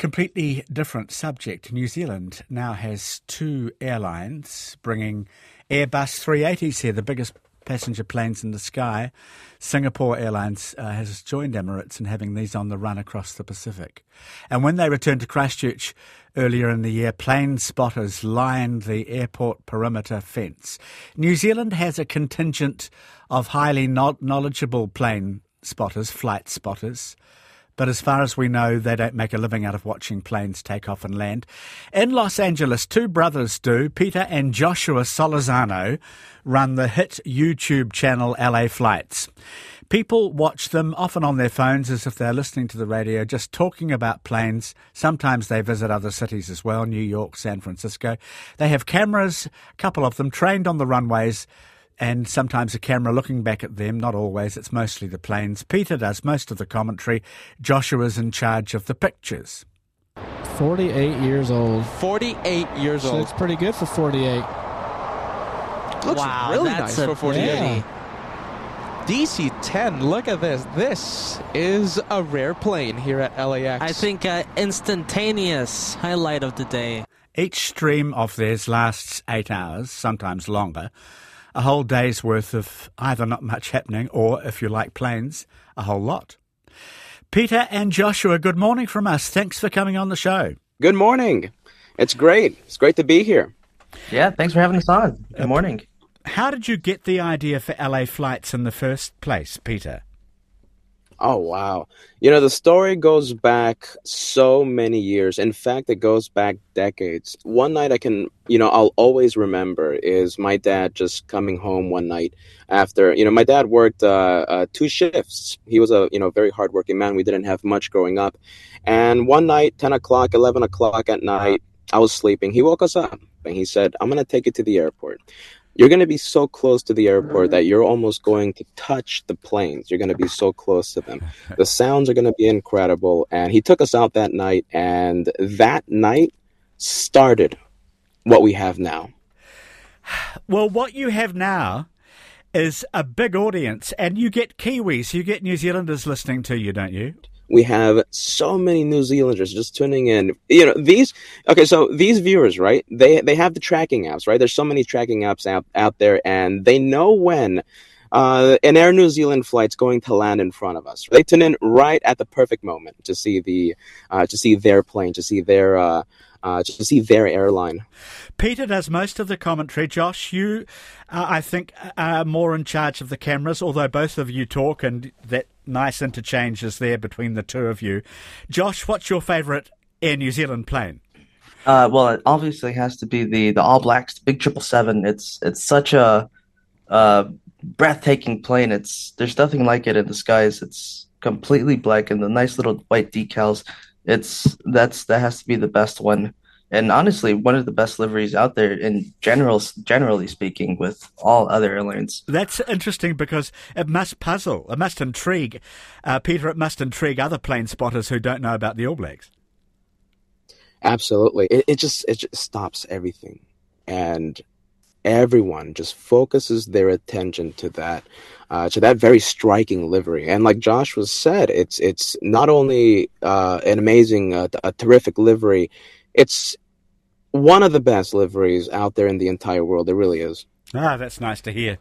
Completely different subject. New Zealand now has two airlines bringing Airbus 380s here, the biggest passenger planes in the sky. Singapore Airlines uh, has joined Emirates in having these on the run across the Pacific. And when they returned to Christchurch earlier in the year, plane spotters lined the airport perimeter fence. New Zealand has a contingent of highly knowledgeable plane spotters, flight spotters. But as far as we know, they don't make a living out of watching planes take off and land. In Los Angeles, two brothers do. Peter and Joshua Solorzano run the hit YouTube channel LA Flights. People watch them often on their phones as if they're listening to the radio, just talking about planes. Sometimes they visit other cities as well, New York, San Francisco. They have cameras, a couple of them, trained on the runways and sometimes a camera looking back at them. Not always, it's mostly the planes. Peter does most of the commentary. Joshua's in charge of the pictures. 48 years old. 48 years old. It's pretty good for 48. Looks wow, really nice for 48. Yeah. DC 10, look at this. This is a rare plane here at LAX. I think uh, instantaneous highlight of the day. Each stream of theirs lasts eight hours, sometimes longer a whole day's worth of either not much happening or, if you like planes, a whole lot. Peter and Joshua, good morning from us. Thanks for coming on the show. Good morning. It's great. It's great to be here. Yeah, thanks for having us on. Good uh, morning. How did you get the idea for LA flights in the first place, Peter? Oh, wow. You know, the story goes back so many years. In fact, it goes back decades. One night I can, you know, I'll always remember is my dad just coming home one night after, you know, my dad worked uh, uh, two shifts. He was a, you know, very hardworking man. We didn't have much growing up. And one night, 10 o'clock, 11 o'clock at night, I was sleeping. He woke us up and he said, I'm going to take you to the airport you're going to be so close to the airport that you're almost going to touch the planes. You're going to be so close to them. The sounds are going to be incredible. And he took us out that night, and that night started what we have now. Well, what you have now is a big audience, and you get Kiwis, you get New Zealanders listening to you, don't you? We have so many New Zealanders just tuning in. You know, these okay, so these viewers, right? They they have the tracking apps, right? There's so many tracking apps out, out there and they know when uh, an Air New Zealand flight's going to land in front of us. They tune in right at the perfect moment to see the uh, to see their plane, to see their uh, uh, to see their airline. Peter does most of the commentary. Josh, you, uh, I think, are more in charge of the cameras, although both of you talk and that nice interchanges there between the two of you. Josh, what's your favourite Air New Zealand plane? Uh, well, it obviously has to be the the All Blacks Big Triple Seven. It's it's such a uh, breathtaking plane. It's there's nothing like it in the skies. It's completely black and the nice little white decals. It's that's that has to be the best one and honestly one of the best liveries out there in general generally speaking with all other airlines. That's interesting because it must puzzle it must intrigue uh, peter it must intrigue other plane spotters who don't know about the all blacks. Absolutely. It, it just it just stops everything. And everyone just focuses their attention to that uh, to that very striking livery. And like josh was said it's it's not only uh, an amazing uh, a terrific livery it's one of the best liveries out there in the entire world. It really is. Ah, that's nice to hear.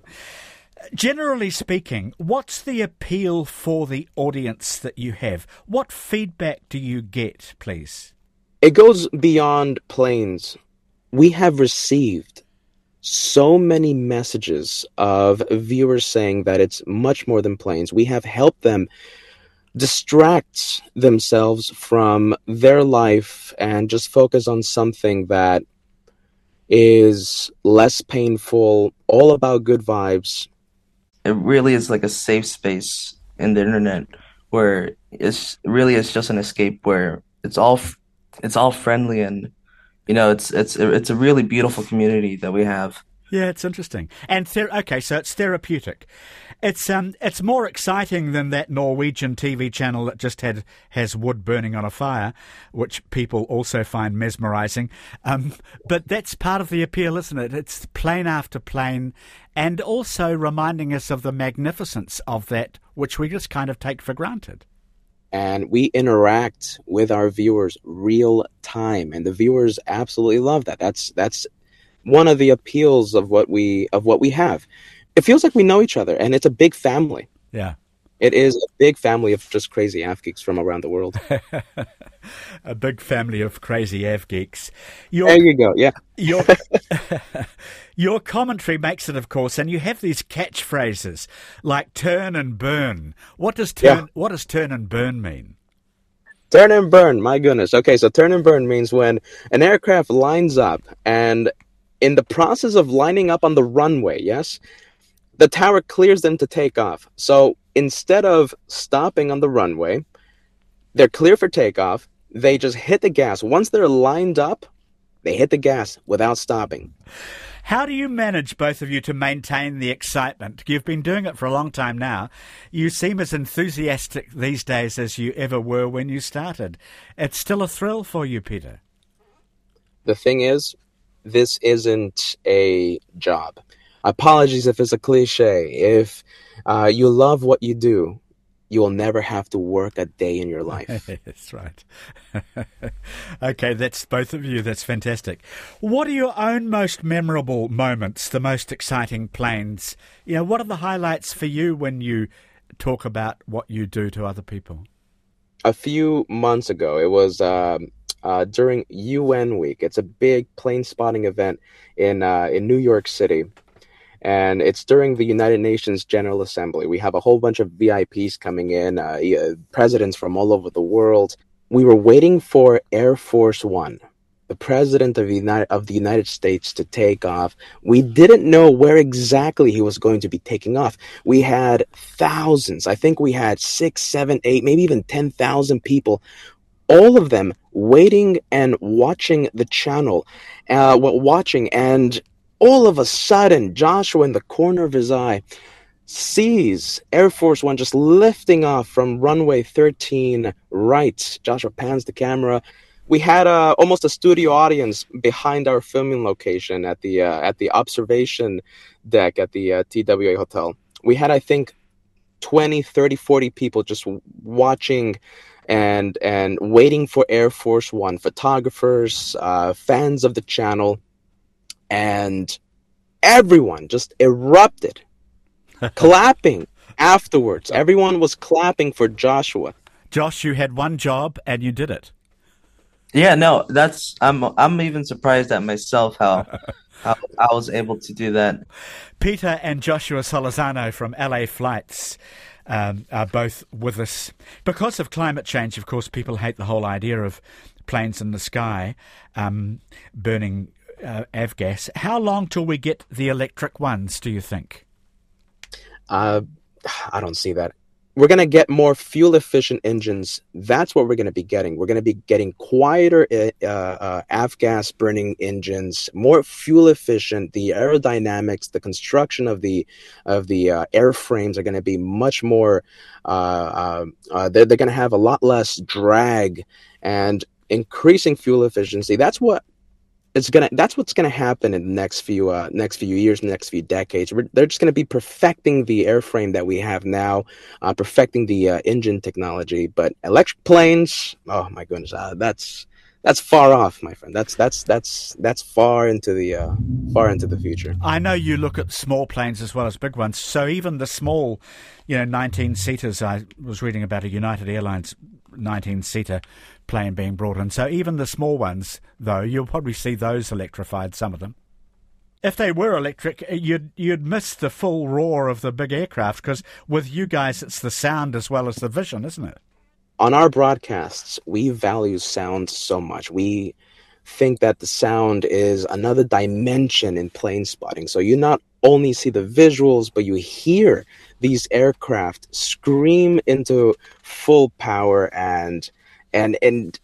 Generally speaking, what's the appeal for the audience that you have? What feedback do you get, please? It goes beyond planes. We have received so many messages of viewers saying that it's much more than planes. We have helped them distract themselves from their life and just focus on something that is less painful, all about good vibes. It really is like a safe space in the internet where it's really it's just an escape where it's all it's all friendly and you know it's it's it's a really beautiful community that we have. Yeah, it's interesting. And ther- okay, so it's therapeutic. It's um, it's more exciting than that Norwegian TV channel that just had has wood burning on a fire, which people also find mesmerising. Um, but that's part of the appeal, isn't it? It's plane after plane, and also reminding us of the magnificence of that, which we just kind of take for granted. and we interact with our viewers real time and the viewers absolutely love that that's that's one of the appeals of what we of what we have it feels like we know each other and it's a big family Yeah. it is a big family of just crazy Av geeks from around the world A big family of crazy Av geeks. Your, there you go yeah your, your commentary makes it, of course, and you have these catchphrases like turn and burn. What does turn, Yeah. what does turn and burn mean? Turn and burn, my goodness. Okay, so turn and burn means when an aircraft lines up and in the process of lining up on the runway, yes, the tower clears them to take off. So instead of stopping on the runway, they're clear for takeoff. They just hit the gas. Once they're lined up, they hit the gas without stopping. How do you manage, both of you, to maintain the excitement? You've been doing it for a long time now. You seem as enthusiastic these days as you ever were when you started. It's still a thrill for you, Peter. The thing is, this isn't a job. Apologies if it's a cliche. If uh, you love what you do, you will never have to work a day in your life. That's right. okay, that's both of you. That's fantastic. What are your own most memorable moments, the most exciting planes? You know, what are the highlights for you when you talk about what you do to other people? a few months ago, it was um, uh, during UN Week. It's a big plane spotting event in uh, in New York City, and it's during the United Nations General Assembly. We have a whole bunch of VIPs coming in, uh, presidents from all over the world. We were waiting for Air Force One, the president of the United of the United States, to take off. We didn't know where exactly he was going to be taking off. We had thousands. I think we had six, seven, eight, maybe even ten thousand people all of them waiting and watching the channel, uh, watching, and all of a sudden, Joshua, in the corner of his eye, sees Air Force One just lifting off from runway 13 right. Joshua pans the camera. We had uh, almost a studio audience behind our filming location at the uh, at the observation deck at the uh, TWA hotel. We had, I think, 20, 30, 40 people just watching and and waiting for Air Force One, photographers, uh, fans of the channel, and everyone just erupted, clapping afterwards. Everyone was clapping for Joshua. Josh, you had one job and you did it. Yeah, no, that's I'm I'm even surprised at myself how how I was able to do that. Peter and Joshua Solorzano from LA Flights um, are both with us. Because of climate change, of course, people hate the whole idea of planes in the sky um, burning uh, avgas. How long till we get the electric ones, do you think? Uh, I don't see that. We're going to get more fuel efficient engines. That's what we're going to be getting. We're going to be getting quieter uh, uh, avgas burning engines, more fuel efficient. The aerodynamics, the construction of the of the uh, airframes are going to be much more. Uh, uh, uh, they're they're going to have a lot less drag and increasing fuel efficiency. That's what it's gonna that's what's gonna happen in the next few uh next few years next few decades. We're, they're just gonna be perfecting the airframe that we have now uh perfecting the uh, engine technology. But electric planes oh my goodness uh, that's that's far off my friend. That's that's that's that's far into the uh far into the future. I know you look at small planes as well as big ones. So even the small, you know, 19 seaters, I was reading about a United Airlines 19 seater plane being brought in. So even the small ones, though, you'll probably see those electrified, some of them. If they were electric, you'd you'd miss the full roar of the big aircraft because with you guys, it's the sound as well as the vision, isn't it? on our broadcasts, we value sound so much. We think that the sound is another dimension in plane spotting. So you not only see the visuals, but you hear these aircraft scream into full power and and and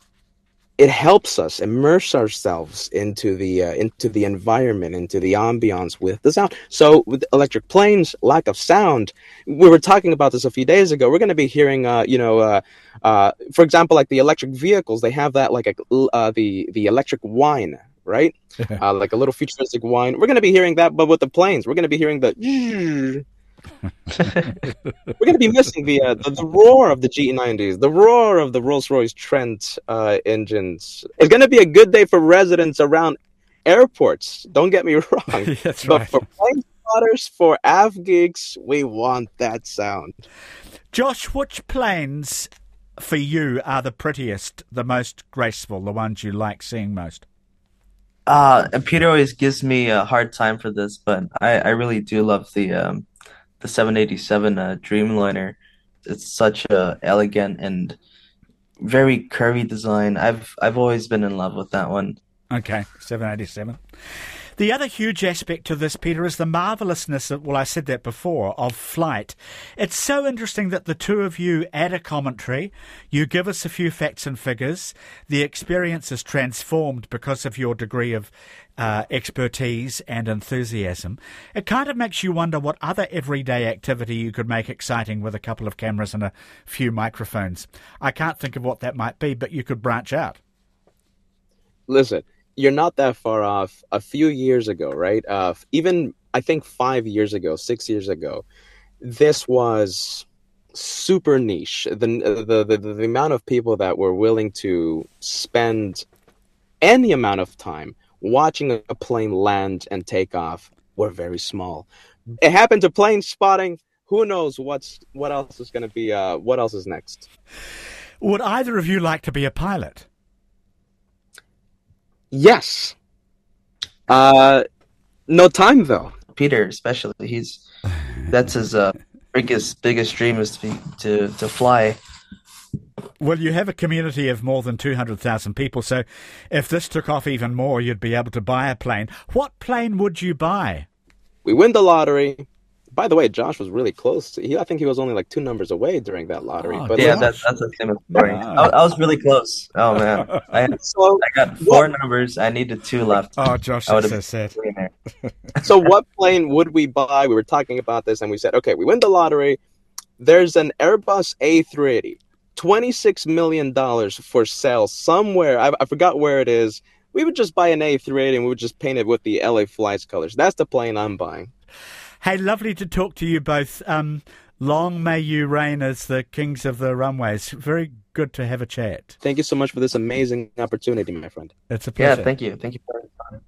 it helps us immerse ourselves into the uh, into the environment, into the ambiance with the sound. So with electric planes, lack of sound. We were talking about this a few days ago. We're going to be hearing, uh, you know, uh, uh, for example, like the electric vehicles. They have that like a uh, the the electric whine, right? uh, like a little futuristic whine. We're going to be hearing that, but with the planes, we're going to be hearing the We're going to be missing the, uh, the the roar of the GE90s, the roar of the Rolls Royce Trent uh, engines. It's going to be a good day for residents around airports. Don't get me wrong. That's but right. for plane spotters, for AV geeks, we want that sound. Josh, which planes for you are the prettiest, the most graceful, the ones you like seeing most? Uh, and Peter always gives me a hard time for this, but I, I really do love the um the 787 uh, Dreamliner. It's such a elegant and very curvy design. I've I've always been in love with that one. Okay, 787. The other huge aspect to this, Peter, is the marvellousness of, well, I said that before, of flight. It's so interesting that the two of you add a commentary, you give us a few facts and figures, the experience is transformed because of your degree of uh, expertise and enthusiasm. It kind of makes you wonder what other everyday activity you could make exciting with a couple of cameras and a few microphones. I can't think of what that might be, but you could branch out. Listen, you're not that far off. A few years ago, right? Uh, even I think five years ago, six years ago, this was super niche. The, the the the amount of people that were willing to spend any amount of time watching a plane land and take off were very small. It happened to plane spotting. Who knows what's what else is going to be? Uh, what else is next? Would either of you like to be a pilot? Yes. Uh, no time though. Peter, especially, he's that's his uh biggest biggest dream is to be, to to fly. Well, you have a community of more than 200,000 people, so if this took off even more, you'd be able to buy a plane. What plane would you buy? We win the lottery. By the way, Josh was really close. He, I think he was only like two numbers away during that lottery. Oh, but Yeah, Gosh. that's that's a famous story. Wow. I, I was really close. Oh man, I had, so, I got four numbers. I needed two left. Oh, Josh, I that's would've- so sad. Three in there. so what plane would we buy? We were talking about this, and we said, okay, we win the lottery. There's an Airbus A380, twenty-six million dollars for sale somewhere. I, I forgot where it is. We would just buy an A380 and we would just paint it with the LA Flights colors. That's the plane I'm buying. Hey, lovely to talk to you both. Um, long may you reign as the kings of the runways. Very good to have a chat. Thank you so much for this amazing opportunity, my friend. It's a pleasure. Yeah, thank you, thank you. For